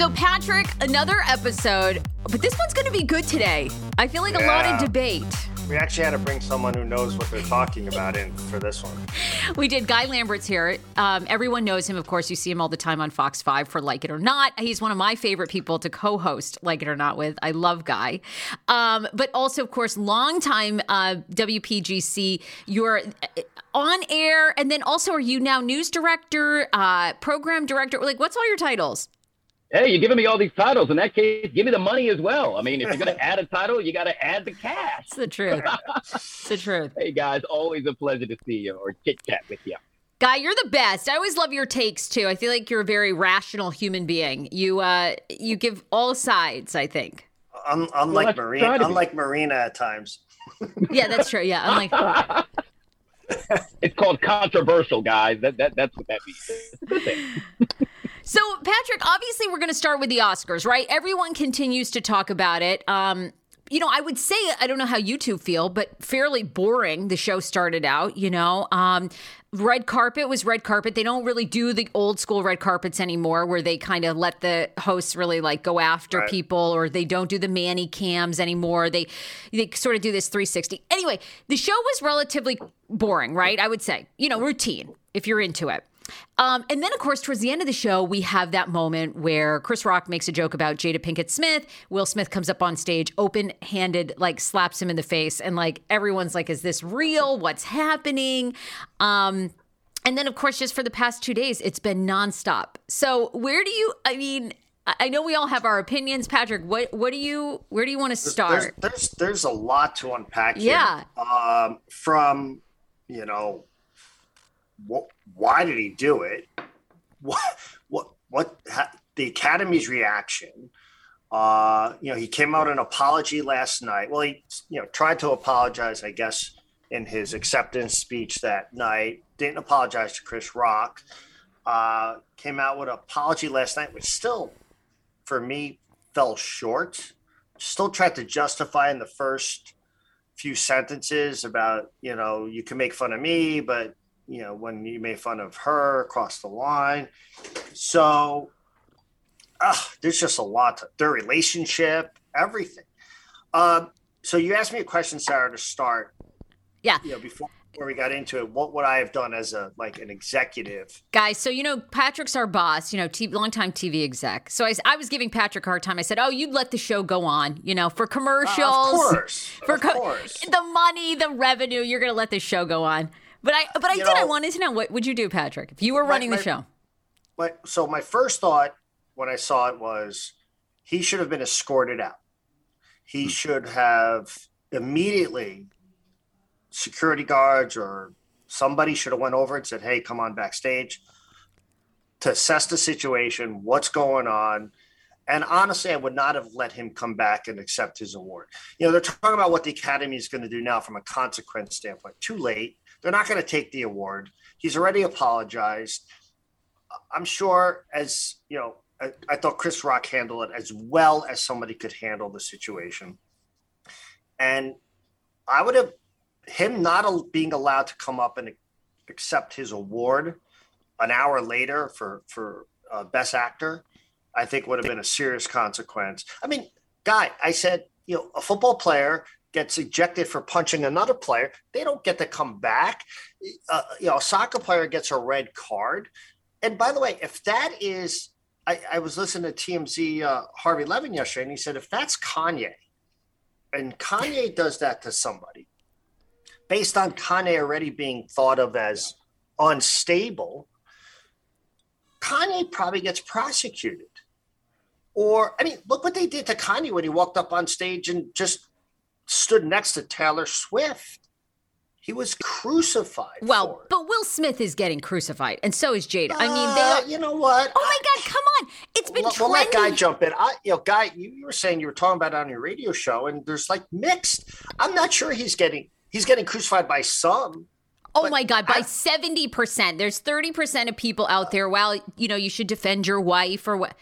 So, Patrick, another episode, but this one's going to be good today. I feel like a lot of debate. We actually had to bring someone who knows what they're talking about in for this one. We did. Guy Lambert's here. Um, everyone knows him. Of course, you see him all the time on Fox 5 for Like It or Not. He's one of my favorite people to co host Like It or Not with. I love Guy. Um, but also, of course, longtime uh, WPGC. You're uh, on air. And then also, are you now news director, uh, program director? Like, what's all your titles? Hey, you're giving me all these titles. In that case, give me the money as well. I mean, if you're going to add a title, you got to add the cash. It's the truth. it's the truth. Hey, guys, always a pleasure to see you or chit chat with you. Guy, you're the best. I always love your takes too. I feel like you're a very rational human being. You uh you give all sides, I think. Un- unlike that's Marina, try to be. unlike Marina at times. Yeah, that's true. Yeah. I'm like It's called controversial, guys. That, that That's what that means. It's a good thing. So, Patrick, obviously we're going to start with the Oscars, right? Everyone continues to talk about it. Um you know, I would say I don't know how you two feel, but fairly boring. The show started out, you know. Um, red carpet was red carpet. They don't really do the old school red carpets anymore, where they kind of let the hosts really like go after Right. people, or they don't do the Mani cams anymore. They they sort of do this 360. Anyway, the show was relatively boring, right? I would say, you know, routine if you're into it. Um, and then, of course, towards the end of the show, we have that moment where Chris Rock makes a joke about Jada Pinkett Smith. Will Smith comes up on stage, open handed, like slaps him in the face. And like everyone's like, is this real? What's happening? Um, and then, of course, just for the past two days, it's been nonstop. So, where do you, I mean, I know we all have our opinions. Patrick, what, what do you, where do you want to There's, start? there's there's a lot to unpack here. Yeah. Um, from you know, what? Why did he do it? What? What? What? Ha, the Academy's reaction. Uh, you know, he came out an apology last night. Well, he you know tried to apologize, I guess, in his acceptance speech that night. Didn't apologize to Chris Rock. Uh, came out with an apology last night, which still, for me, fell short. Still tried to justify in the first few sentences about you know you can make fun of me, but you know when you made fun of her across the line. So uh, there's just a lot to their relationship, everything. Um, so you asked me a question, Sarah, to start. Yeah. You know, before before we got into it, what would I have done as a like an executive? Guys, so you know, Patrick's our boss, you know, t- longtime TV exec. So I, I was giving Patrick a hard time. I said, "Oh, you'd let the show go on, you know, for commercials, of course, for of co- course. the money, the revenue. You're going to let the show go on." But I, but I You did. I wanted to know what would you do, Patrick, if you were My- running the my- show? But so my first thought when I saw it was he should have been escorted out. He hmm. should have immediately security guards or somebody should have went over and said, "Hey, come on backstage." To assess the situation, what's going on, and honestly, I would not have let him come back and accept his award. You know, they're talking about what the Academy is going to do now from a consequence standpoint. Too late. They're not going to take the award. He's already apologized. I'm sure, as you know, I, I thought Chris Rock handled it as well as somebody could handle the situation. And I would have him not being allowed to come up and accept his award an hour later for for uh, best actor. I think would have been a serious consequence. I mean, guy, I said, you know, a football player gets ejected for punching another player. They don't get to come back. Uh, you know, a soccer player gets a red card. And by the way, if that is, I, I was listening to TMZ uh, Harvey Levin yesterday, and he said, if that's Kanye, and Kanye does that to somebody, based on Kanye already being thought of as unstable, Kanye probably gets prosecuted. Or, I mean, look what they did to Kanye when he walked up on stage and just stood next to Taylor Swift. He was crucified. Well, but Will Smith is getting crucified, and so is Jada. I mean, Uh, they. Are, you know what? oh my God! Come on! It's been Well, well, let. Guy jump in. I, you know, Guy, you, you were saying you were talking about on your radio show, and there's like mixed. I'm not sure he's getting he's getting crucified by some. Oh But my God, by 70%. There's 30% of people out there, well, you know, you should defend your wife or what.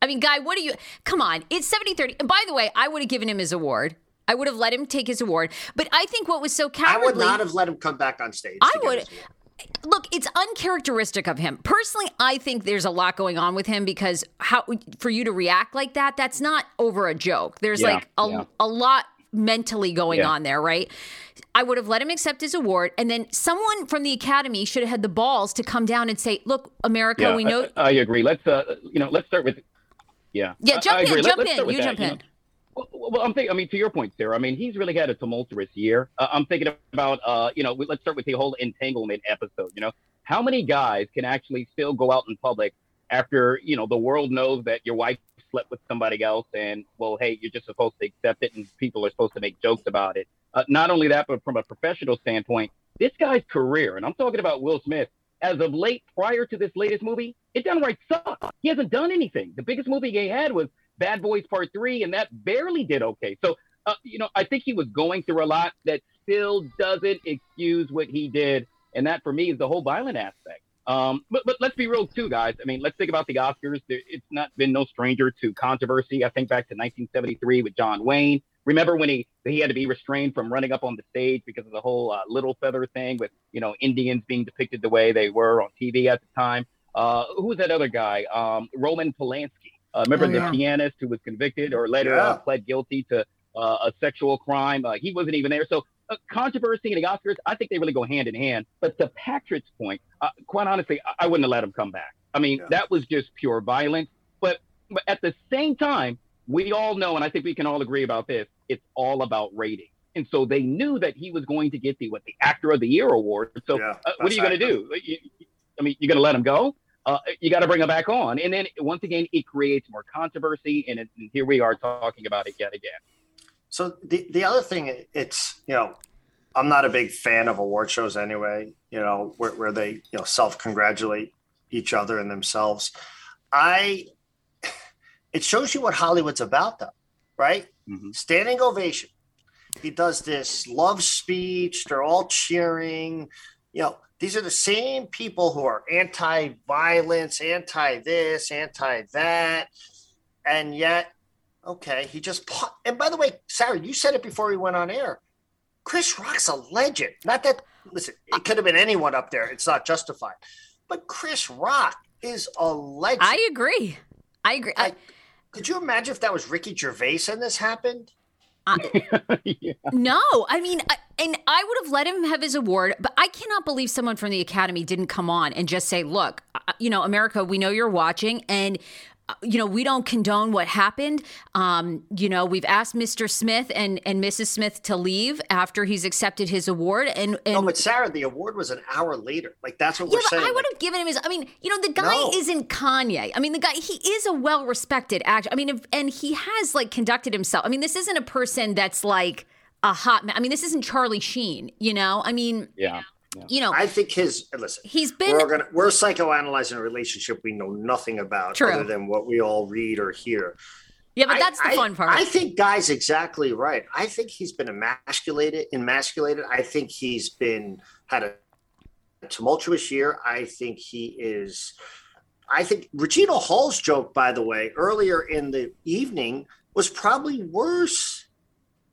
I mean, Guy, what are you? Come on. It's 70 30. And by the way, I would have given him his award. I would have let him take his award. But I think what was so cowardly. I would not have let him come back on stage. I would- look, it's uncharacteristic of him. Personally, I think there's a lot going on with him because how for you to react like that, that's not over a joke. There's Yeah, like a, yeah. a lot mentally going Yeah. on there, right? I would have let him accept his award, and then someone from the academy should have had the balls to come down and say, "Look, America, Yeah, we know." I, I agree. Let's uh, you know, let's start with. Yeah. yeah, I- jump I in, agree. Jump let's in, start with you that, jump know. Well, well, I'm thinking. I mean, to your point, Sarah. I mean, he's really had a tumultuous year. Uh, I'm thinking about, uh, you know, let's start with the whole entanglement episode. You know, how many guys can actually still go out in public after you know the world knows that your wife slept with somebody else, and well, hey, you're just supposed to accept it, and people are supposed to make jokes about it. Uh, not only that, but from a professional standpoint, this guy's career, and I'm talking about Will Smith, as of late, prior to this latest movie, it downright sucked. He hasn't done anything. The biggest movie he had was Bad Boys Part Three, and that barely did okay. So, uh, you know, I think he was going through a lot that still doesn't excuse what he did, and that for me is the whole violent aspect. Um, but, but let's be real too, guys. I mean, let's think about the Oscars. It's not been no stranger to controversy. I think back to 1973 with John Wayne. Remember when he he had to be restrained from running up on the stage because of the whole uh, little feather thing with you know Indians being depicted the way they were on TV at the time. Uh, who was that other guy? Um, Roman Polanski. Uh, remember Oh, the pianist who was convicted or later Yeah. uh, pled guilty to uh, a sexual crime? Uh, he wasn't even there. So uh, controversy and the Oscars, I think they really go hand in hand. But to Patrick's point, uh, quite honestly, I, I wouldn't have let him come back. I mean, Yeah. that was just pure violence. But, but at the same time, we all know, and I think we can all agree about this, it's all about rating. And so they knew that he was going to get the what the Actor of the Year award. So Yeah, uh, what are you going to do? You- I mean, you're going to let him go? Uh, you got to bring him back on. And then once again, it creates more controversy. And, it, and here we are talking about it yet again. So the the other thing, it's you know, I'm not a big fan of award shows anyway. You know, where where they you know self congratulate each other and themselves. I, it shows you what Hollywood's about, though, right? Mhm. Standing ovation. He does this love speech. They're all cheering. You know, these are the same people who are anti-violence, anti-this, anti-that, and yet Okay, he just and by the way, Sarah, you said it before we went on air. Chris Rock's a legend. Not that listen, it could have been anyone up there. It's not justified, but Chris Rock is a legend. I agree. I agree. I, Like, could you imagine if that was Ricky Gervais and this happened? yeah. No, I mean, I, and I would have let him have his award, but I cannot believe someone from the Academy didn't come on and just say, "Look, you know, America, we know you're watching, and." Uh, You know, we don't condone what happened. Um, you know, we've asked Mr. Smith and, and Mrs. Smith to leave after he's accepted his award. And, and No, but Sarah, the award was an hour later. Like that's what yeah, we're but saying. I would have given him his. I mean, you know, the guy No. isn't Kanye. I mean, the guy he is a well-respected actor. I mean, if, and he has like conducted himself. I mean, this isn't a person that's like a hot. man. I mean, this isn't Charlie Sheen. You know, I mean, yeah. You know, I think his listen. he's been. We're gonna we're psychoanalyzing a relationship we know nothing about True. other than what we all read or hear. yeah, but I- that's the I- fun part. I think Guy's exactly right. I think he's been emasculated, emasculated. I think he's been had a tumultuous year. I think he is. I think Regina Hall's joke, by the way, earlier in the evening was probably worse.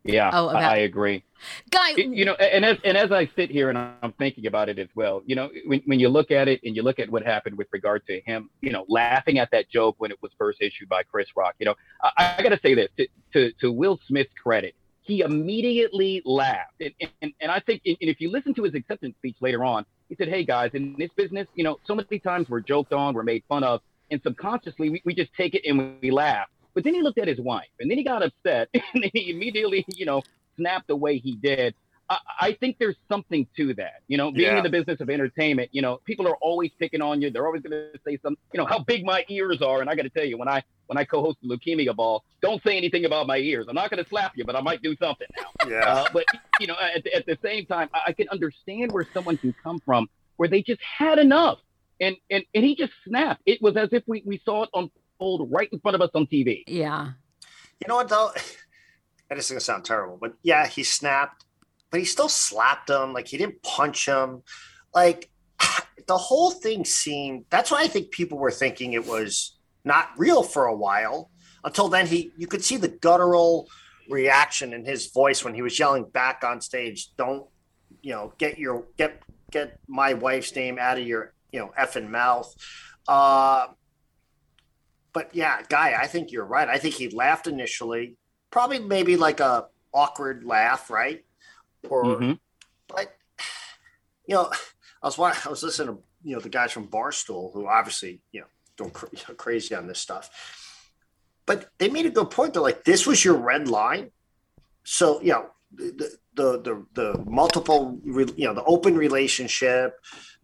Yeah, Oh, I- about- I agree. guy, you know, and as and as I sit here and I'm thinking about it as well, you know, when, when you look at it and you look at what happened with regard to him, you know, laughing at that joke when it was first issued by Chris Rock, you know, I, I got to say this to, to to Will Smith's credit, he immediately laughed, and and, and I think, and if you listen to his acceptance speech later on, he said, "Hey guys, in this business, you know, so many times we're joked on, we're made fun of, and subconsciously we, we just take it and we laugh." But then he looked at his wife, and then he got upset, and he immediately, you know, snapped the way he did. I, I think there's something to that. You know, being Yeah. in the business of entertainment, you know, people are always picking on you. They're always going to say something, you know, how big my ears are. And I got to tell you, when I when I co-host the Leukemia Ball, don't say anything about my ears. I'm not going to slap you, but I might do something now. Yeah. Uh, but you know, at, at the same time, I, I can understand where someone can come from, where they just had enough, and and and he just snapped. It was as if we we saw it unfold right in front of us on TV. yeah, You know what though? And this is gonna sound terrible, but yeah, he snapped, but he still slapped him. Like he didn't punch him. Like the whole thing seemed. That's why I think people were thinking it was not real for a while. Until then, he you could see the guttural reaction in his voice when he was yelling back on stage. Don't you know? Get your get get my wife's name out of your you know effing mouth. Uh, but yeah, guy, I think you're right. I think he laughed initially, probably maybe like a awkward laugh, right? Or, Mhm. but you know, I was wa- I was listening to you know the guys from Barstool who obviously you know going cr- crazy on this stuff, but they made a good point. They're like, this was your red line, so you know the the the, the multiple you know the open relationship.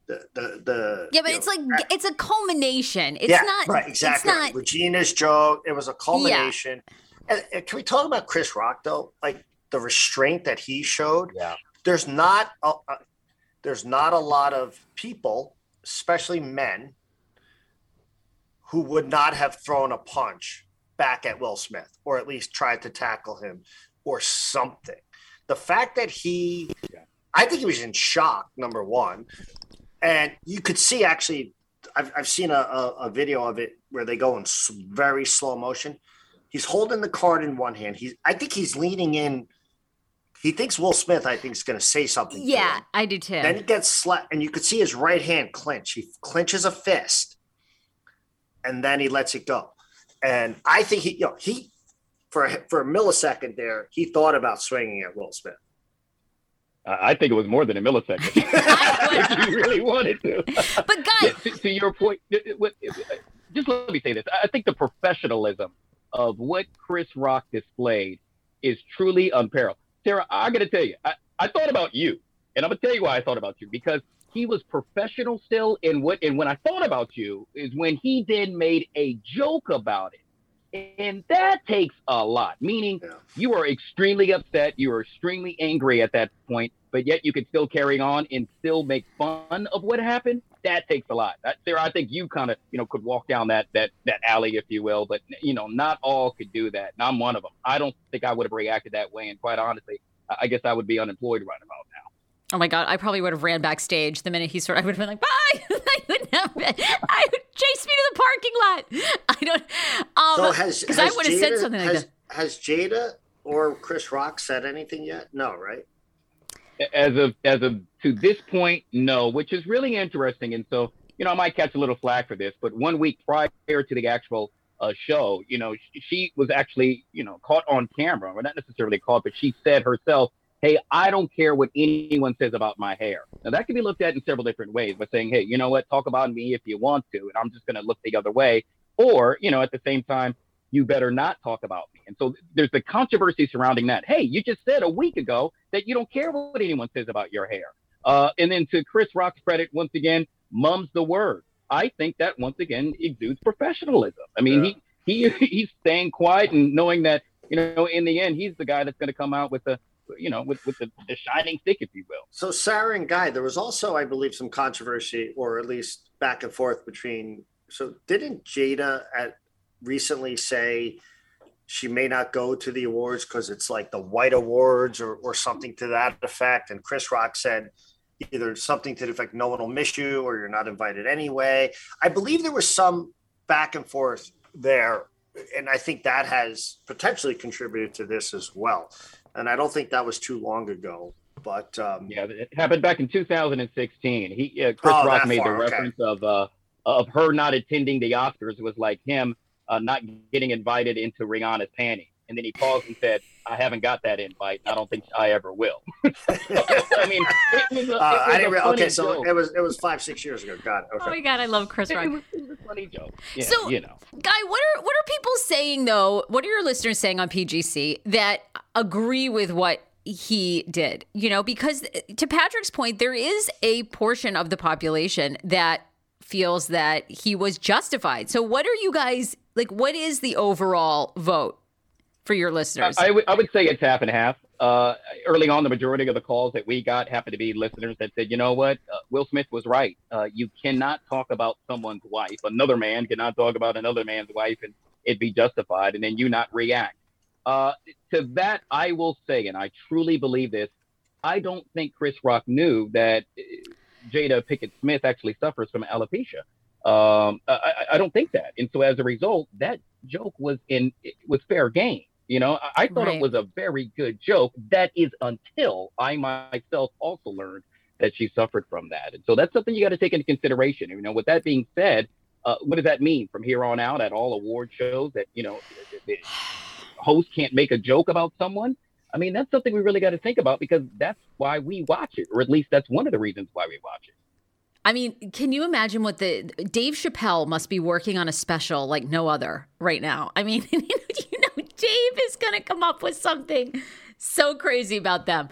The, the, the Yeah, but it's know, like it's a culmination. It's yeah, not right, exactly. It's not Regina's joke. It was a culmination. And, and can we talk about Chris Rock though? Like the restraint that he showed. Yeah. There's not a, a, there's not a lot of people, especially men, who would not have thrown a punch back at Will Smith or at least tried to tackle him or something. The fact that he, I think he was in shock. Number one, and you could see actually I've, I've seen a, a, a video of it where they go in very slow motion. He's holding the card in one hand. He's I think he's leaning in. He thinks Will Smith, I think, is going to say something. Yeah. I do too. Then he gets slapped, and you could see his right hand clench. He clenches a fist, and then he lets it go. And I think he, you know, he for a, for a millisecond there, he thought about swinging at Will Smith. I think it was more than a millisecond. if you really wanted to. but guys, to, to your point, it- what- it- just let me say this. I think the professionalism of what Chris Rock displayed is truly unparalleled. Sarah, I got to tell you, I, I thought about you, and I'm gonna tell you why I thought about you because he was professional still. In what, and when I thought about you is when he then made a joke about it, and that takes a lot. Meaning, Yeah. you are extremely upset, you are extremely angry at that point, but yet you can still carry on and still make fun of what happened. That takes a lot. That, Sarah, I think you kind of, you know, could walk down that that that alley, if you will, but you know, not all could do that, and I'm one of them. I don't think I would have reacted that way, and quite honestly, I guess I would be unemployed right about. Oh my god, I probably would have ran backstage the minute he started. I would have been like, bye. I would have been, I would chase me to the parking lot. I don't. So Um, has because I has would have said Jada- something like has, that. Has Jada or Chris Rock said anything yet? No, right? as of as of to this point, no, which is really interesting. And so, you know, I might catch a little flack for this, but one week prior to the actual uh, show, you know, she, she was actually, you know, caught on camera, or not necessarily caught, but she said herself, "Hey, I don't care what anyone says about my hair." Now that can be looked at in several different ways, by saying, "Hey, you know what? Talk about me if you want to, and I'm just going to look the other way," or, you know, at the same time. You better not talk about me. And so there's the controversy surrounding that. Hey, you just said a week ago that you don't care what anyone says about your hair. Uh, and then to Chris Rock's credit, once again, mum's the word. I think that once again exudes professionalism. I mean, he he he's staying quiet and knowing that you know in the end he's the guy that's going to come out with the you know with with the, the shining stick, if you will. So Sarah and Guy, there was also, I believe, some controversy, or at least back and forth between. So didn't Jada at recently say she may not go to the awards because it's like the white awards or or something to that effect? And Chris Rock said either something to the effect, "No one will miss you," or "You're not invited anyway." I believe there was some back and forth there, and I think that has potentially contributed to this as well. And I don't think that was too long ago. But um, Yeah, it happened back in 2016. He uh, Chris Oh, Rock made far, the okay. reference of uh of her not attending the Oscars was like him uh, not getting invited into Rihanna's panties. And then he paused and said, "I haven't got that invite. I don't think I ever will." I mean, it was a, it Uh, was didn't. Re- okay, so joke. it was it was five six years ago. Got it. Oh my god, I love Chris Rock. it was, it was a funny joke. Yeah, So- you know. Guy, what are what are people saying though? What are your listeners saying on PGC that agree with what he did? You know, because to Patrick's point, there is a portion of the population that feels that he was justified. So what are you guys like what is the overall vote for your listeners? I would would say it's half and half. Uh, early on, the majority of the calls that we got happened to be listeners that said, you know what, uh, Will Smith was right. Uh, you cannot talk about someone's wife. Another man cannot talk about another man's wife and it be justified, and then you not react. Uh, to that, I will say, and I truly believe this, I don't think Chris Rock knew that uh, Jada Pinkett Smith actually suffers from alopecia. Um, I, I- don't think that, and so as a result, that joke was in it was fair game. You know, I, I thought Right. it was a very good joke. That is until I myself also learned that she suffered from that. And so that's something you got to take into consideration. You know, with that being said, uh, what does that mean from here on out at all award shows that, you know, the host can't make a joke about someone? I mean, that's something we really got to think about because that's why we watch it, or at least that's one of the reasons why we watch it. I mean, can you imagine what the Dave Chappelle must be working on a special like no other right now? I mean, you know, Dave is going to come up with something so crazy about them.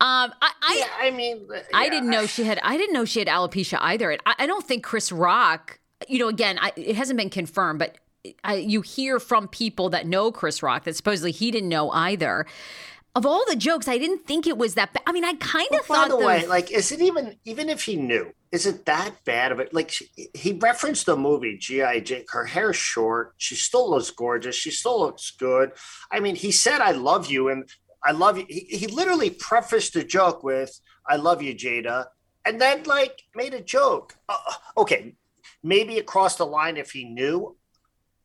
Um, I, I, yeah, I mean, yeah. I didn't know she had. I didn't know she had alopecia either. I, I don't think Chris Rock. You know, again, I, it hasn't been confirmed, but I, you hear from people that know Chris Rock that supposedly he didn't know either. Of all the jokes, I didn't think it was that bad. I mean, I kind of well, thought. By the, the way, like, is it even even if he knew? Is it that bad of it? Like, she, he referenced the movie GI Jane. Her hair's short. She still looks gorgeous. She still looks good. I mean, he said, "I love you," and I love you. He, he literally prefaced the joke with, I love you, Jada. And then, like, made a joke. Uh, okay, maybe across the line if he knew,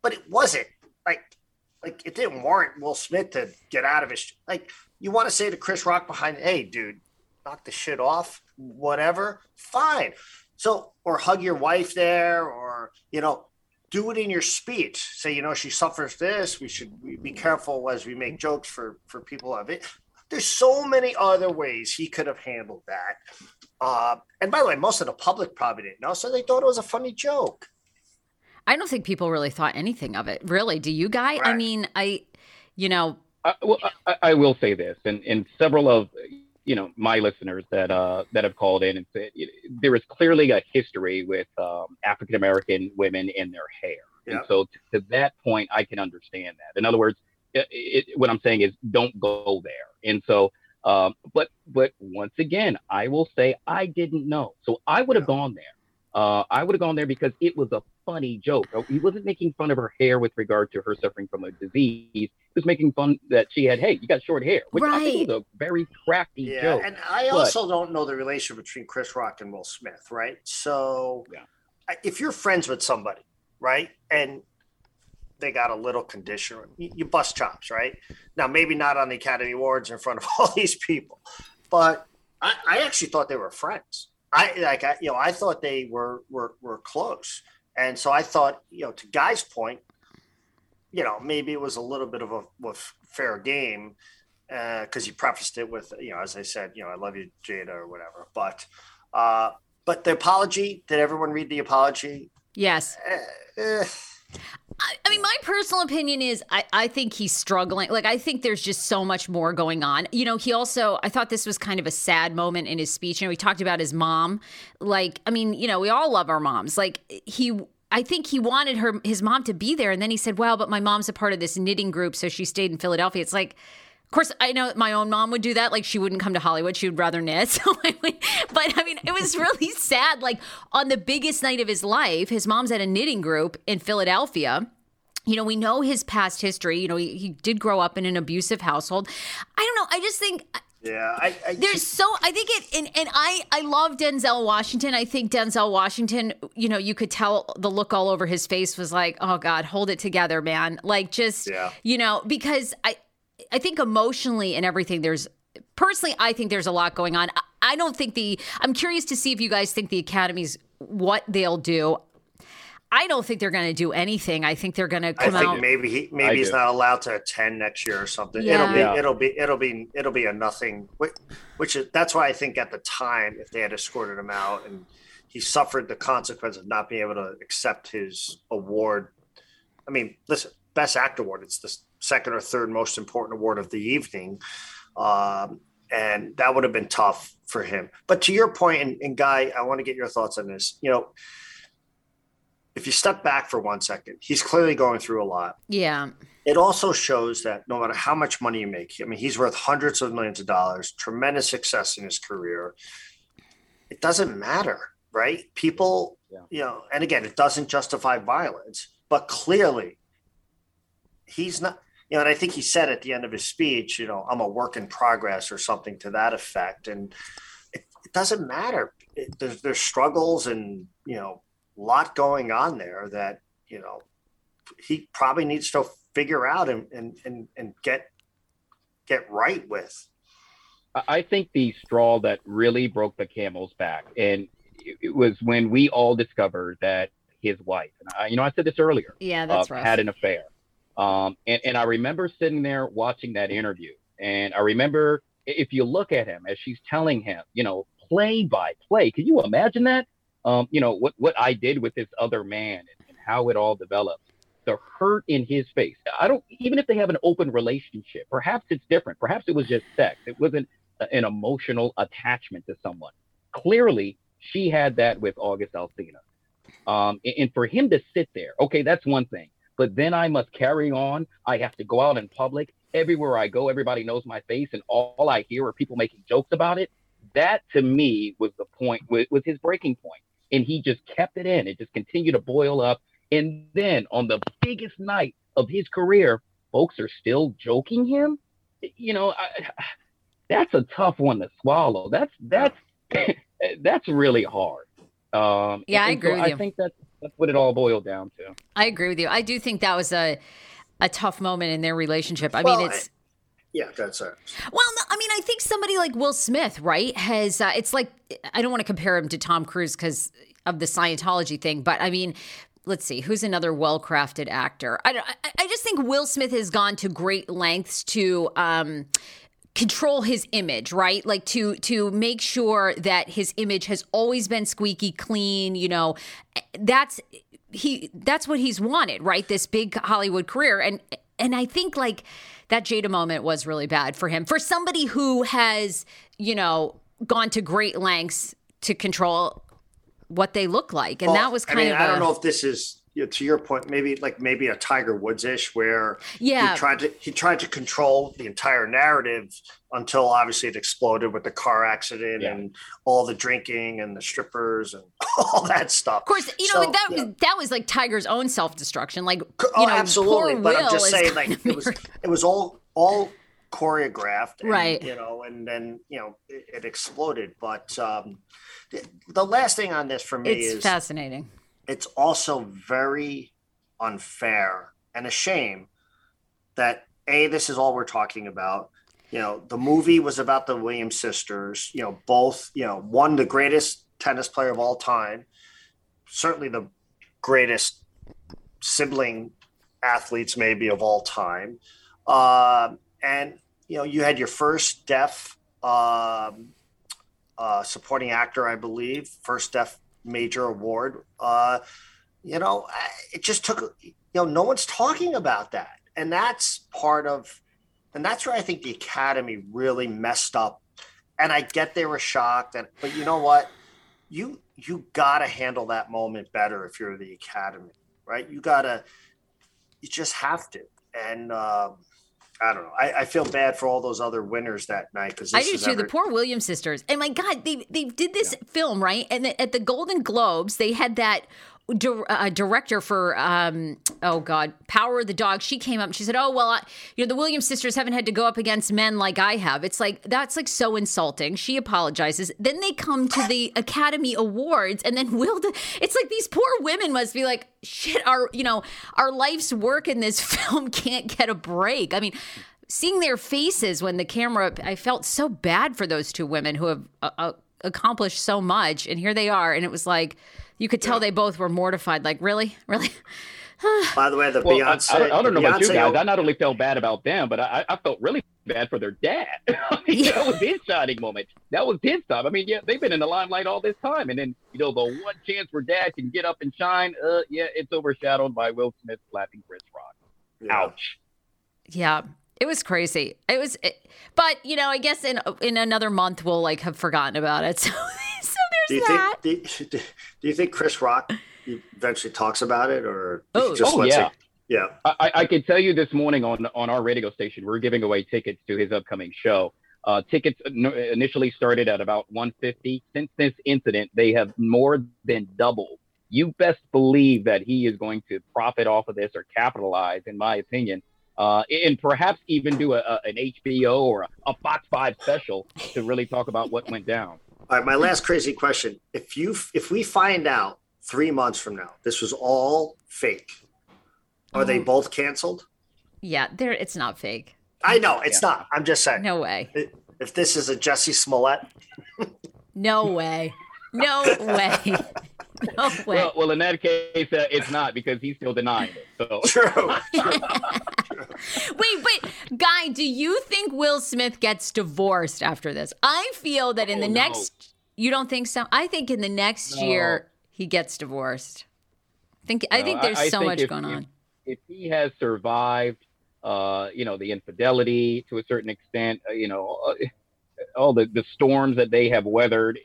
but it wasn't. Like, like it didn't warrant Will Smith to get out of his. Like, you want to say to Chris Rock behind, hey, dude, knock the shit off, whatever, fine. So, or hug your wife there, or, you know, do it in your speech. Say, you know, she suffers this. We should be careful as we make jokes for for people of it. There's so many other ways he could have handled that. Uh, and by the way, most of the public probably didn't know, so they thought it was a funny joke. I don't think people really thought anything of it. Really, do you, guy? Right. I mean, I, you know. Uh, well, I, I, will say this, and in several of you know my listeners that uh, that have called in and said you know, there is clearly a history with um, African American women in their hair, yep. and so to, to that point, I can understand that. In other words, it, it, what I'm saying is don't go there. And so, um, but but once again, I will say I didn't know, so I would have yeah. gone there. Uh, I would have gone there because it was a funny joke. He wasn't making fun of her hair with regard to her suffering from a disease. He was making fun that she had, hey, you got short hair, which right. I think was a very crafty yeah, joke. And I but, also don't know the relationship between Chris Rock and Will Smith, right? So yeah. if you're friends with somebody, right, and they got a little condition, you, you bust chops, right? Now, maybe not on the Academy Awards in front of all these people, but I, I actually thought they were friends. I like I, you know I thought they were were were close, and so I thought you know to Guy's point, you know maybe it was a little bit of a, a fair game because uh, he prefaced it with you know as I said you know I love you Jada or whatever, but uh, but the apology did everyone read the apology? Yes. Uh, eh, I mean, my personal opinion is I, I think he's struggling. Like, I think there's just so much more going on. You know, he also, I thought this was kind of a sad moment in his speech. You know, he talked about his mom. Like, I mean, you know, we all love our moms. Like, he, I think he wanted her, his mom to be there. And then he said, well, but my mom's a part of this knitting group. So she stayed in Philadelphia. It's like, of course, I know my own mom would do that. Like, she wouldn't come to Hollywood; she would rather knit. So, I mean, but I mean, it was really sad. Like on the biggest night of his life, his mom's at a knitting group in Philadelphia. You know, we know his past history. You know, he, he did grow up in an abusive household. I don't know. I just think yeah, I, I there's just, so I think it and, and I I love Denzel Washington. I think Denzel Washington, you know, you could tell the look all over his face was like, "Oh god, hold it together, man." Like just yeah. you know, because I I think emotionally and everything, there's personally, I think there's a lot going on. I don't think the, I'm curious to see if you guys think the Academy's what they'll do. I don't think they're going to do anything. I think they're going to come I think out. Maybe he maybe I he's do. not allowed to attend next year or something. Yeah. It'll be yeah. it'll be it'll be it'll be a nothing. Which is that's why I think at the time, if they had escorted him out and he suffered the consequence of not being able to accept his award. I mean, listen, best actor award. It's the second or third most important award of the evening. Um, and that would have been tough for him. But to your point, and, and Guy, I want to get your thoughts on this. You know, if you step back for one second, he's clearly going through a lot. Yeah. It also shows that no matter how much money you make, I mean, he's worth hundreds of millions of dollars, tremendous success in his career. It doesn't matter, right? People, yeah. you know, and again, it doesn't justify violence, but clearly he's not you know, and I think he said at the end of his speech, you know, I'm a work in progress or something to that effect. And it, it doesn't matter. It, there's, there's struggles and, you know, a lot going on there that, you know, he probably needs to figure out and, and, and, and get, get right with. I think the straw that really broke the camel's back, and it was when we all discovered that his wife, and I, you know, I said this earlier, yeah, that's uh, rough. had an affair. Um, and, and I remember sitting there watching that interview, and I remember if you look at him as she's telling him, you know, play by play. Can you imagine that? Um, you know what what I did with this other man and, and how it all developed. The hurt in his face. I don't even if they have an open relationship. Perhaps it's different. Perhaps it was just sex. It wasn't an emotional attachment to someone. Clearly, she had that with August Alsina. Um, and, and for him to sit there, okay, that's one thing. But then I must carry on. I have to go out in public. Everywhere I go, everybody knows my face, and all I hear are people making jokes about it. That to me was the point, was his breaking point. And he just kept it in. It just continued to boil up. And then on the biggest night of his career, folks are still joking him. You know, I, that's a tough one to swallow. That's that's that's really hard. Um, yeah, I agree so with I you. think that's that's what it all boiled down to. I agree with you. I do think that was a a tough moment in their relationship. I Well, mean, it's Yeah, that's it. well, no, I mean, I think somebody like Will Smith, right, has uh, it's like I don't want to compare him to Tom Cruise because of the Scientology thing, but I mean. Let's see, who's another well-crafted actor? I, I, I just think Will Smith has gone to great lengths to um, control his image right like to to make sure that his image has always been squeaky clean you know that's he that's what he's wanted right? This big hollywood career. And and i think like that jada moment was really bad for him. For somebody who has you know gone to great lengths to control what they look like. And Well, that was kind I mean, of I don't know if this is you know, to your point, maybe like maybe a Tiger Woods ish, where Yeah. he tried to he tried to control the entire narrative until obviously it exploded with the car accident Yeah. and all the drinking and the strippers and all that stuff. Of course, you know that yeah. was that was like Tiger's own self destruction. Like, Oh, you know, absolutely. poor But I'm just saying, like it was it was all all choreographed, and, Right. You know, and then you know it, it exploded. But um, the, the last thing on this for me it's is fascinating. It's also very unfair and a shame that a this is all we're talking about. You know the movie was about the williams sisters you know both you know one the greatest tennis player of all time certainly the greatest sibling athletes maybe of all time. Um, and you know you had your first deaf um, uh, supporting actor i believe first deaf major award uh, you know it just took you know no one's talking about that. And that's part of and that's where i think the academy really messed up. And i get they were shocked and but you know what? You you gotta handle that moment better if you're the academy right? You gotta you just have to. And um I don't know. I, I feel bad for all those other winners that night because I do too. The poor Williams sisters. And my God, they they did this film right, and the, at the Golden Globes, they had that dir- uh, director for um oh God, Power of the Dog. She came up and she said, "Oh well, I, you know the Williams sisters haven't had to go up against men like I have." It's like that's like so insulting. She apologizes. Then they come to the Academy Awards, and then Will. It's like these poor women must be like, shit. Our you know our life's work in this film can't get a break. I mean seeing their faces when the camera i felt so bad for those two women who have uh, uh, accomplished so much and here they are and it was like you could tell they both were mortified like really really By the way, the Well, I- Beyonce. I, don't, I don't know the about you Beyonce- guys. I not only felt bad about them, but I, I felt really bad for their dad. I mean, Yeah. That was his shining moment. That was his time. I mean, yeah, they've been in the limelight all this time, and then you know the one chance where dad can get up and shine, uh, yeah, it's overshadowed by Will Smith slapping Chris Rock. Yeah. Ouch. yeah it was crazy it was it, but you know i guess in in another month we'll like have forgotten about it so so Do you that think? Do you, do you think Chris Rock eventually talks about it, or Oh. just Oh, lets yeah. it? Yeah. I, I- I can tell you this morning on on our radio station, we're giving away tickets to his upcoming show. Uh, tickets initially started at about 150. Since this incident, they have more than doubled. You best believe that he is going to profit off of this or capitalize, in my opinion, uh, and perhaps even do a, a, an HBO or a, a Fox Five special to really talk about what went down. All right. My last crazy question: If you if we find out three months from now this was all fake, are they Oh. both canceled? yeah there it's not fake I know it's Yeah. not. I'm just saying. no way if this is a Jussie Smollett. no way. No way. No way. Well, well, in that case, uh, it's not because he's still denying it. So True. Wait, but Guy, do you think Will Smith gets divorced after this? I feel that in Oh, the no. next you don't think so? I think in the next No. year he gets divorced. think I think there's I so think much if- going if- on. if he has survived, uh, you know, the infidelity to a certain extent, uh, you know, uh, all the, the storms that they have weathered,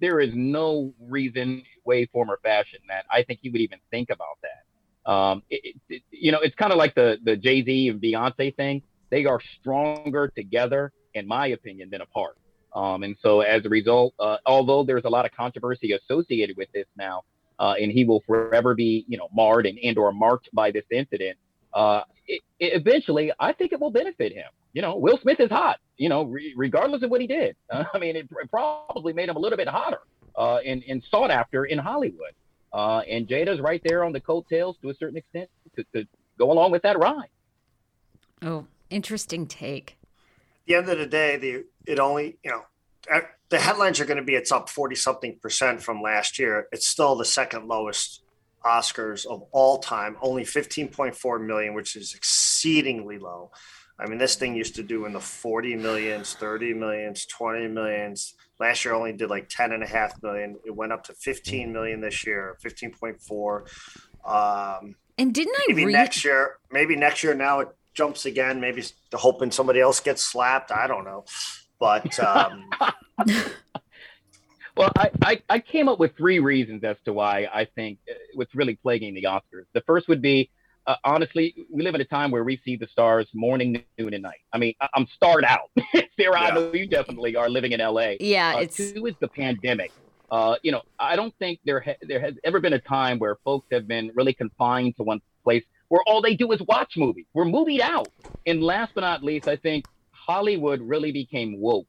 there is no reason, way, form, or fashion that I think he would even think about that. Um, it, it, you know, it's kind of like the the Jay Z and Beyonce thing. They are stronger together, in my opinion, than apart. Um, and so, as a result, uh, although there's a lot of controversy associated with this now, uh, and he will forever be, you know, marred and, and or marked by this incident. Uh, it, it eventually, I think it will benefit him. You know, Will Smith is hot. You know, re- regardless of what he did. I mean, it, pr- probably made him a little bit hotter uh, and, and sought after in Hollywood. Uh, and Jada's right there on the coattails to a certain extent to, to go along with that ride. Oh, interesting take. At the end of the day, the it only you know uh, the headlines are going to be it's up forty something percent from last year. It's still the second lowest Oscars of all time, only fifteen point four million, which is exceedingly low. I mean, this thing used to do in the 40 millions, 30 millions, 20 millions. Last year only did like 10 and a half million. It went up to 15 million this year, 15.4. Um, And didn't I maybe read next year maybe next year now it jumps again maybe hoping somebody else gets slapped i don't know but um Well, I, I, I came up with three reasons as to why I think uh, what's really plaguing the Oscars. The first would be, uh, honestly, we live in a time where we see the stars morning, noon, and night. I mean, I- I'm starred out. Sarah, I know you definitely are living in LA. Yeah, Uh, it's two is the pandemic. Uh, you know, I don't think there ha- there has ever been a time where folks have been really confined to one place where all they do is watch movies. We're movied out. And last but not least, I think Hollywood really became woke.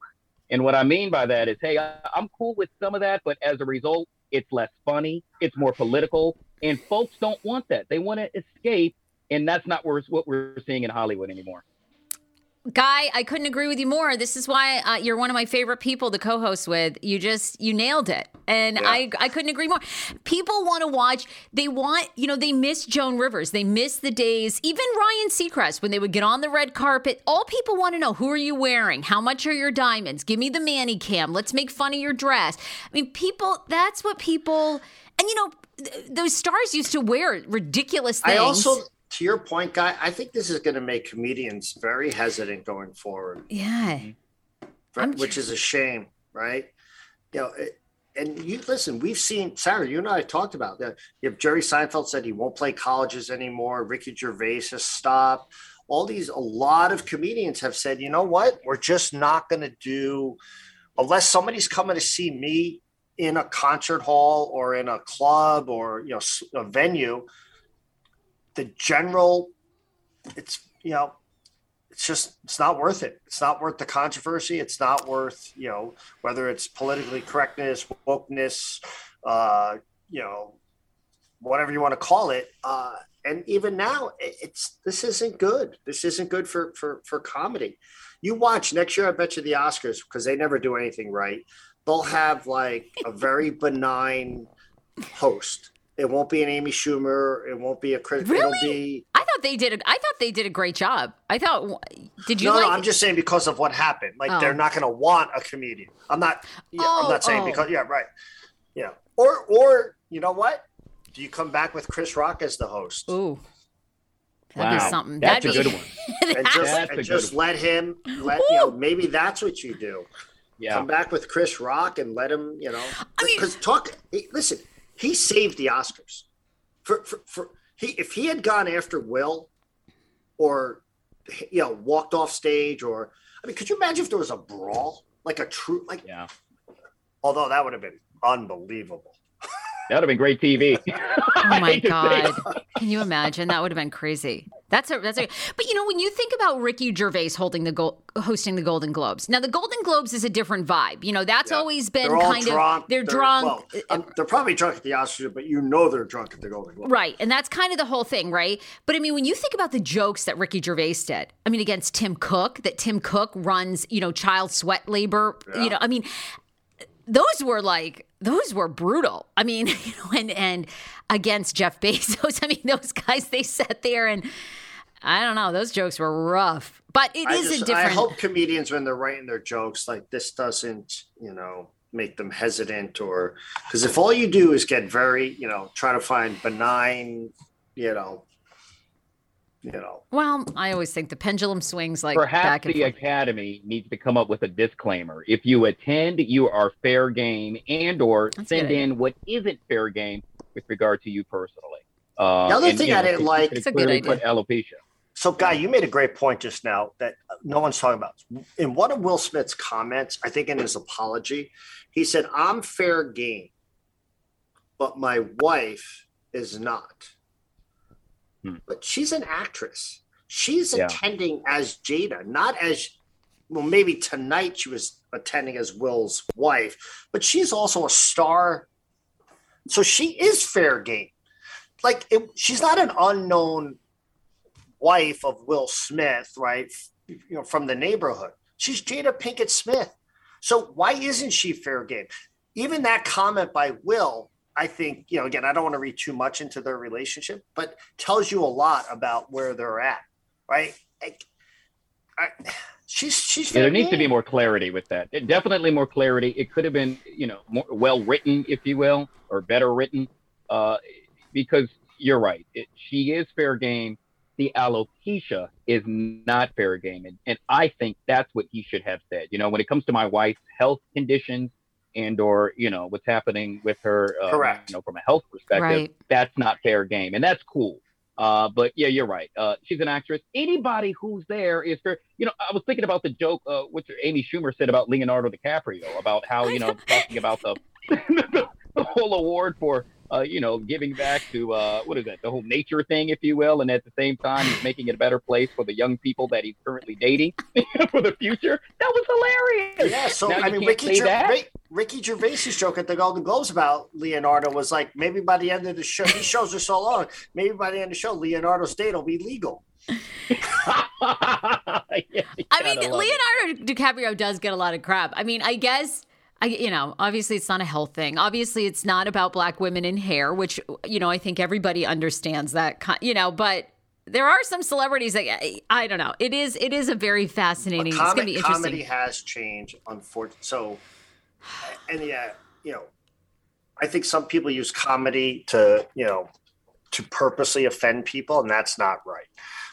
And what I mean by that is, hey, I, I'm cool with some of that, but as a result, it's less funny, it's more political, and folks don't want that. They want to escape, and that's not what we're seeing in Hollywood anymore. Guy, I couldn't agree with you more. This is why uh, you're one of my favorite people to co-host with. You just you nailed it, and Yeah. I I couldn't agree more. People want to watch. They want you know they miss Joan Rivers. They miss the days. Even Ryan Seacrest when they would get on the red carpet. All people want to know who are you wearing? How much are your diamonds? Give me the Mani cam. Let's make fun of your dress. I mean, people. That's what people. And you know th- those stars used to wear ridiculous things. i also to your point guy i think this is going to make comedians very hesitant going forward. Yeah. Mm-hmm. I'm which is a shame right? You know it, and you listen we've seen sarah you and i talked about that. You have jerry seinfeld said he won't play colleges anymore ricky gervais has stopped. All these a lot of comedians have said you know what? We're just not going to do unless somebody's coming to see me in a concert hall or in a club or you know a venue the general it's you know it's just it's not worth it. It's not worth the controversy. It's not worth you know whether it's politically correctness wokeness uh you know whatever you want to call it uh and even now it's this isn't good. This isn't good for for for comedy. You watch next year i bet you the oscars because they never do anything right they'll have like a very benign host it won't be an amy schumer it won't be a chris it'll Really? be I thought they did. A, I thought they did a great job. I thought. Did you no, like? no, I'm just saying because of what happened. Like Oh. they're not going to want a comedian. I'm not. Yeah, I'm Oh, not saying oh. because. Oh. Yeah, right. Yeah. Or or you know what? Do you come back with Chris Rock as the host Ooh, that'd be Wow. something. That's that'd a be, good one. and just and just one. let him let you know maybe that's what you do. Yeah. Come back with Chris Rock and let him you know I mean- because talk. he- Listen, he saved the Oscars. For for for he if he had gone after Will, or you know walked off stage or I mean, could you imagine if there was a brawl like a true like Yeah. although that would have been unbelievable. That would have been great TV. Oh my I hate to say it. god! Can you imagine? That would have been crazy. That's a that's a. But you know, when you think about Ricky Gervais holding the gold, hosting the Golden Globes, now the Golden Globes is a different vibe. You know, that's Yeah. always been They're kind drunk. of they're, drunk. Well, um, they're probably drunk at the Oscars, but you know they're drunk at the Golden Globe. Right. And that's kind of the whole thing, right? But I mean, when you think about the jokes that Ricky Gervais did, I mean, against Tim Cook, that Tim Cook runs, you know, child sweat labor, Yeah. you know, I mean, those were like, those were brutal. I mean, you know, and, and against Jeff Bezos, I mean, those guys, they sat there and I don't know, those jokes were rough. But it I, is just, a different. I hope comedians, when they're writing their jokes, like this doesn't, you know, make them hesitant or because if all you do is get very, you know, try to find benign, you know, you know, well, I always think the pendulum swings like back Perhaps and the forth. academy needs to come up with a disclaimer. If you attend, you are fair game, and or That's a good send idea. in what isn't fair game with regard to you personally. Uh, The other and, thing you I didn't like- it It's a good clearly idea. put alopecia. So, Guy, you made a great point just now that no one's talking about. In one of Will Smith's comments, I think in his apology, he said, I'm fair game, but my wife is not. Hmm. But she's an actress. She's Yeah. attending as Jada, not as, well, maybe tonight she was attending as Will's wife, but she's also a star. So she is fair game. Like, it, she's not an unknown wife of Will Smith, right? You know, from the neighborhood. She's Jada Pinkett Smith. So why isn't she fair game? Even that comment by Will, I think, you know, again, I don't want to read too much into their relationship, but tells you a lot about where they're at, right? Like, I, she's she's Yeah, there needs to be more clarity with that. It- definitely more clarity. It could have been, you know, more well written, if you will, or better written, uh, because you're right. It, she is fair game. The alopecia is not fair game, and, and I think that's what he should have said. You know, when it comes to my wife's health conditions and or you know what's happening with her, uh, Correct. You know, from a health perspective, Right. that's not fair game, and that's cool. Uh, but yeah, you're right. Uh, she's an actress. Anybody who's there is fair. You know, I was thinking about the joke uh, which Amy Schumer said about Leonardo DiCaprio about how you know talking about the the whole award for uh, you know giving back to uh, what is that the whole nature thing, if you will, and at the same time he's making it a better place for the young people that he's currently dating for the future. That was hilarious. Yeah, so Now I mean, Ricky, say that? Gervais, Ricky Gervais's joke at the Golden Globes about Leonardo was like, maybe by the end of the show, these shows are so long, maybe by the end of the show, Leonardo's date will be legal. Yeah, I mean, love it. Leonardo DiCaprio does get a lot of crap. I mean, I guess. I, you know, obviously it's not a health thing. Obviously it's not about black women in hair, which you know I think everybody understands that. You know, but there are some celebrities that I, I don't know. It is it is a very fascinating. It's going to be interesting. comedy has changed, unfortunately. So, and yeah, you know, I think some people use comedy to, you know, to purposely offend people, and that's not right.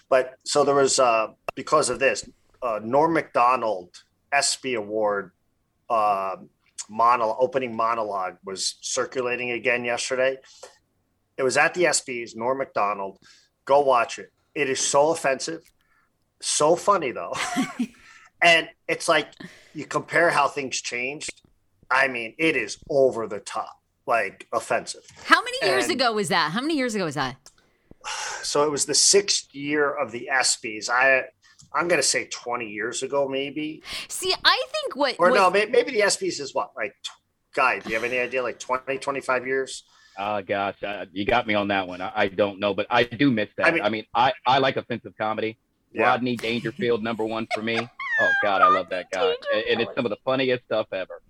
But so there was, uh, because of this, uh, Norm Macdonald ESPY Award uh, mono, opening monologue was circulating again yesterday. It was at the ESPYs, Norm Macdonald. Go watch it. It is so offensive, so funny though. and it's like you compare how things changed. I mean, it is over the top, like offensive. How many years and- ago was that? How many years ago was that? So it was the sixth year of the ESPYS. I I'm gonna say 20 years ago, maybe. See, I think what, Or what no, may- maybe the ESPYS is what, like guy, do you have any idea? Like 20, 25 years? Oh gosh, uh, you got me on that one. I, I don't know, but I do miss that. I I mean- mean, I, I like offensive comedy. Yeah. Rodney Dangerfield, number one for me. Oh God, I love that guy, and, and it's some of the funniest stuff ever.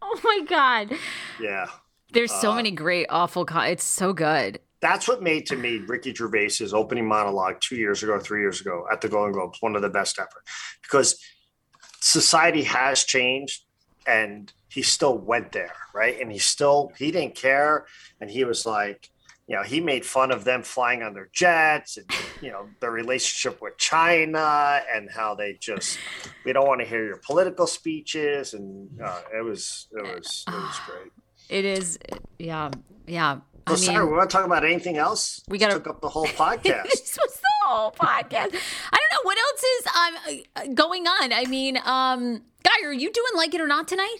Oh my god. Yeah. There's so Uh, many great awful co- it's so good. That's what made to me Ricky Gervais's opening monologue two years ago, three years ago at the Golden Globes one of the best ever, because society has changed, and he still went there, right? And he still he didn't care, and he was like, you know, he made fun of them flying on their jets, and you know their relationship with China, and how they just we don't want to hear your political speeches, and uh, it was it was it was great. It is yeah. Yeah. So I sorry, we mean, want to talk about anything else? We gotta- took up the whole podcast. this was the whole podcast. I don't know what else is um uh, going on. I mean, um, Guy, are you doing like it or not tonight?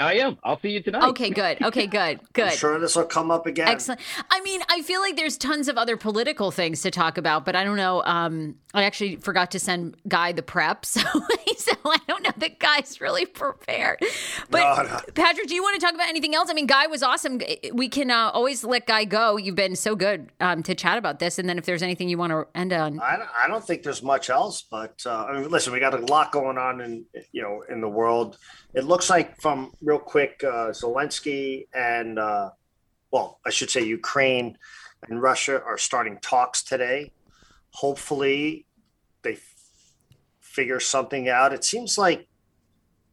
I am. I'll see you tonight. Okay, good. Okay, good. Good. I'm sure this will come up again. Excellent. I mean, I feel like there's tons of other political things to talk about, but I don't know. Um, I actually forgot to send Guy the prep, so, so I don't know that Guy's really prepared. But No, no. Patrick, do you want to talk about anything else? I mean, Guy was awesome. We can uh, always let Guy go. You've been so good um, to chat about this, and then if there's anything you want to end on, I don't, I don't think there's much else, but uh, I mean, listen, we got a lot going on in you know in the world. It looks like from real quick, uh, Zelensky and uh, well, I should say Ukraine and Russia are starting talks today. Hopefully, they f- figure something out. It seems like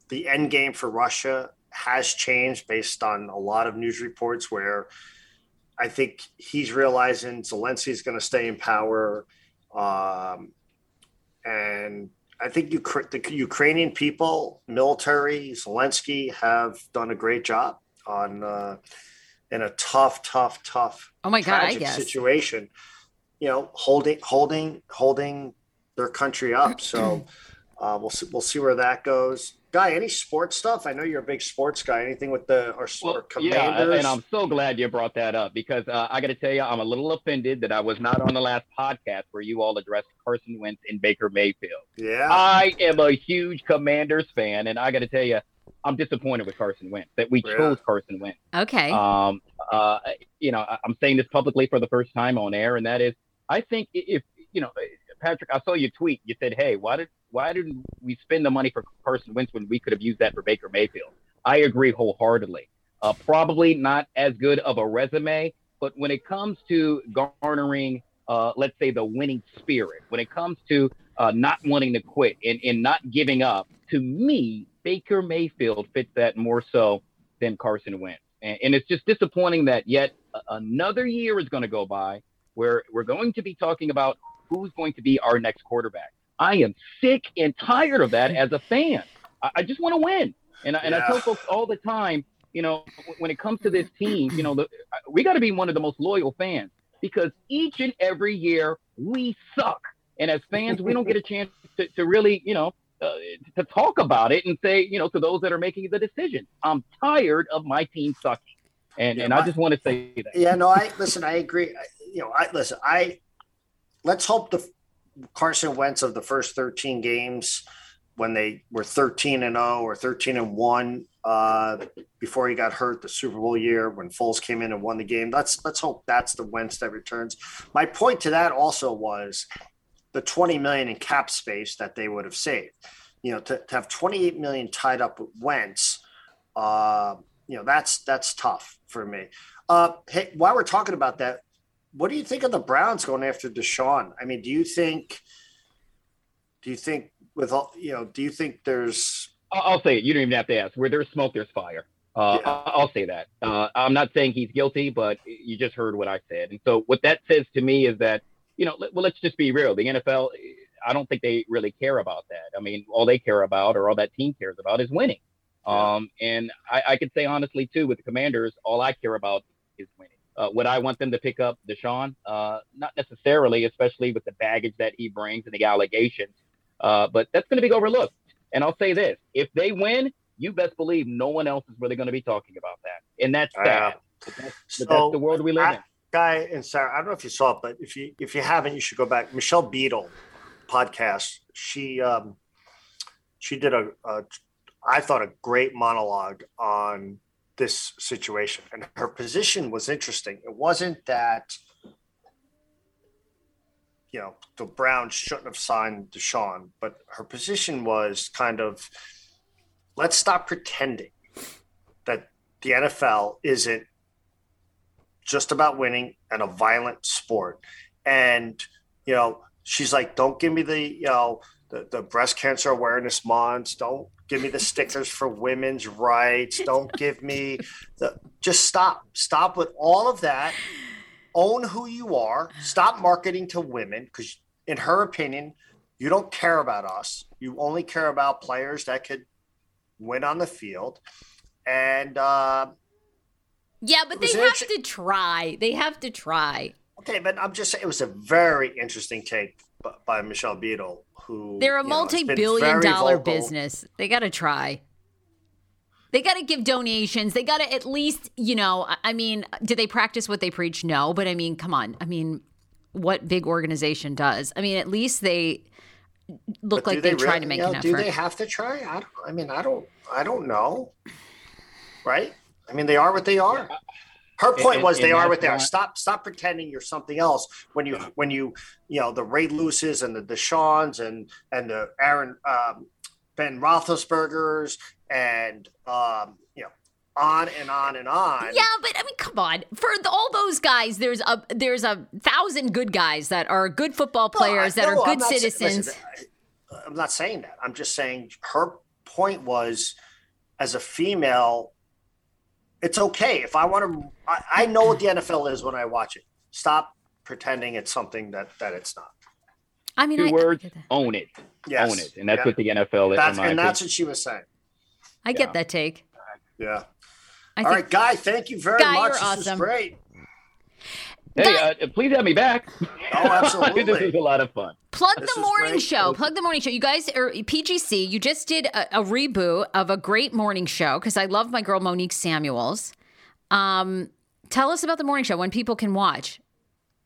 the end game for Russia has changed based on a lot of news reports where I think he's realizing Zelensky is going to stay in power. Um, and I think the Ukrainian people, military, Zelensky have done a great job on uh, in a tough, tough, tough, oh my God, I guess. situation. You know, holding, holding, holding their country up. So uh, we'll see, we'll see where that goes. Guy, any sports stuff? I know you're a big sports guy. Anything with the our, Well, our yeah, and I'm so glad you brought that up because uh, I got to tell you, I'm a little offended that I was not on the last podcast where you all addressed Carson Wentz and Baker Mayfield. yeah. I am a huge Commanders fan, and I got to tell you, I'm disappointed with Carson Wentz that we Yeah. chose Carson Wentz. Okay. Um, uh, you know, I- I'm saying this publicly for the first time on air, and that is, I think if you know, Patrick, I saw your tweet. You said, "Hey, why did why didn't we spend the money for Carson Wentz when we could have used that for Baker Mayfield?" I agree wholeheartedly. Uh, probably not as good of a resume, but when it comes to garnering, uh, let's say, the winning spirit, when it comes to uh, not wanting to quit and, and not giving up, to me, Baker Mayfield fits that more so than Carson Wentz. And, and it's just disappointing that yet another year is going to go by where we're going to be talking about who's going to be our next quarterback. I am sick and tired of that as a fan. I, I just want to win. And, I and I tell folks all the time, you know, when it comes to this team, you know, the, we got to be one of the most loyal fans because each and every year we suck. And as fans, we don't get a chance to, to really, you know, uh, to talk about it and say, you know, to those that are making the decision, I'm tired of my team sucking. And, Yeah, and I my- just want to say that. Yeah, no, I listen. I agree. I, you know, I listen. I let's hope the Carson Wentz of the first thirteen games when they were thirteen and zero or thirteen and one uh, before he got hurt the Super Bowl year when Foles came in and won the game. Let's let's hope that's the Wentz that returns. My point to that also was the twenty million in cap space that they would have saved. You know, to, to have twenty eight million tied up with Wentz. Uh, you know that's that's tough for me. Uh, hey, while we're talking about that, what do you think of the Browns going after Deshaun? I mean, do you think, do you think with all, you know, do you think there's, I'll say it. You don't even have to ask. Where there's smoke, there's fire. Uh, Yeah. I'll say that. Uh, I'm not saying he's guilty, but you just heard what I said. And so what that says to me is that, you know, let- well, let's just be real. The NFL, I don't think they really care about that. I mean, all they care about or all that team cares about is winning. Yeah. Um, and I, I could say honestly too, with the Commanders, all I care about is winning. Uh, would I want them to pick up Deshaun? Uh, not necessarily, especially with the baggage that he brings and the allegations. Uh, but that's going to be overlooked. And I'll say this: if they win, you best believe no one else is really going to be talking about that, and that's sad. But that's, so but that's the world we live I- in. guy and Sarah? I don't know if you saw it, but if you if you haven't, you should go back. Michelle Beadle podcast. She um, she did a, a I thought a great monologue on this situation, and her position was interesting. It wasn't that you know the Browns shouldn't have signed Deshaun, but her position was kind of let's stop pretending that the NFL isn't just about winning and a violent sport. And, you know, she's like, don't give me the, you know, the, the breast cancer awareness months. Don't give me the stickers for women's rights. Don't give me the, just stop. Stop with all of that. Own who you are. Stop marketing to women because, in her opinion, you don't care about us. You only care about players that could win on the field. And, uh, yeah, but they have to try. They have to try. Okay, but I'm just saying it was a very interesting take by, by Michelle Beadle, who They're a you know, has been multi-billion very vocal. business. They got to try. They got to give donations. They got to at least, you know, I- I mean, do they practice what they preach? No, but I mean, come on. I mean, what big organization does? I mean, at least they look But like do they're trying really- to make you know, an Do they have to try? I, don't, I mean, I don't. I don't know. Right? I mean, they are what they are. Her And- point and- was they and are what they are. Stop, stop pretending you're something else when you when you you know the Ray Lewis's and the Deshaun's and and the Aaron um, Ben Roethlisberger's and um, you know on and on and on. Yeah, but I mean, come on. For the, all those guys, there's a there's a thousand good guys that are good football No, I- players that no, are I'm good not sa- citizens. listen, I- I'm not saying that. I'm just saying her point was, as a female, it's okay if I want to. I, I know what the NFL is when I watch it. Stop pretending it's something that that it's not. I mean, Two I, I words: get that. own it, Yes, own it, and that's Yeah. what the NFL is. That's in my and that's what she was saying. I get that take. Yeah. I All think right, Guy. Thank you very Guy, much. you're this awesome. was great. Hey, uh, please have me back. Oh, absolutely. this is a lot of fun. Plug This the morning great. show. Plug the morning show. You guys are PGC. You just did a, a reboot of a great morning show because I love my girl Monique Samuels. Um, tell us about the morning show when people can watch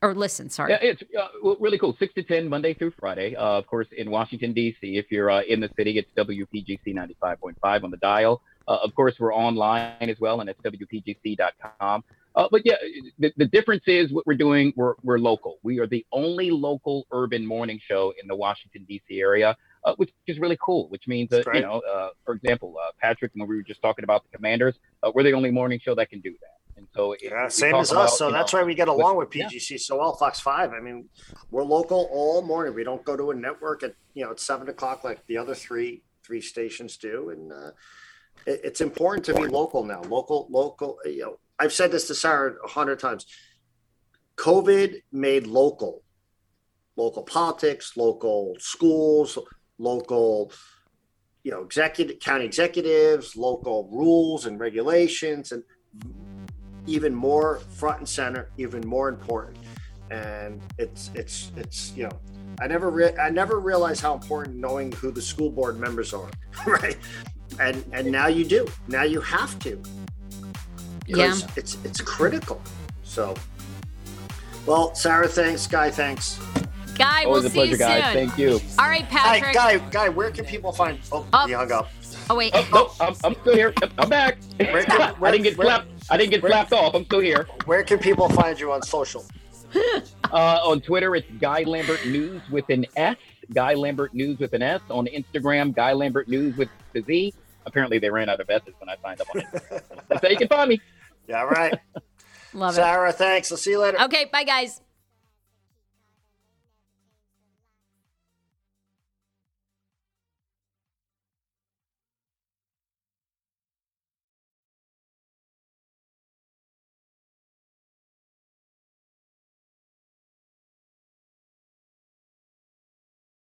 or listen. Sorry. Yeah, it's uh, really cool. Six to ten, Monday through Friday. Uh, of course, in Washington D.C. If you're uh, in the city, it's WPGC ninety five point five on the dial. Uh, of course, we're online as well, and it's WPGC.com. Uh, but yeah, the, the difference is what we're doing. We're we're local. We are the only local urban morning show in the Washington D.C. area, uh, which is really cool. Which means that That's you know, uh, for example, uh, Patrick, when we were just talking about the Commanders, uh, we're the only morning show that can do that. And so, it, Yeah, same as about, us. So that's know, why we get along with yeah. PGC so well. Fox Five. I mean, we're local all morning. We don't go to a network at you know at seven o'clock like the other three three stations do. And uh, it, it's important to be local now. Local, local. You know, I've said this to Sarah a hundred times. COVID made local, local politics, local schools, local, you know, executive county executives, local rules and regulations, and even more front and center, even more important. And it's it's it's you know, I never re- I never realized how important knowing who the school board members are, right? And and now you do. Now you have to. Yeah. It's it's critical. So, well, Sarah, thanks. Guy, thanks. Guy, Always we'll a see pleasure, you guys. soon. Thank you. All right, Hi, Patrick. Guy. Guy, where can people find? Oh, Oh. he hung up. Oh wait. Oh, no, I'm, I'm still here. I'm back. Where can- I didn't get where- slapped. I didn't get where- slapped off. I'm still here. Where can people find you on social? Uh, on Twitter, it's Guy Lambert News with an S. Guy Lambert News with an S. On Instagram, Guy Lambert News with the Z. Apparently, they ran out of S's when I signed up on Instagram. That's how you can find me. Yeah, all right. Love it. Sarah, thanks. I'll see you later. Okay, bye guys.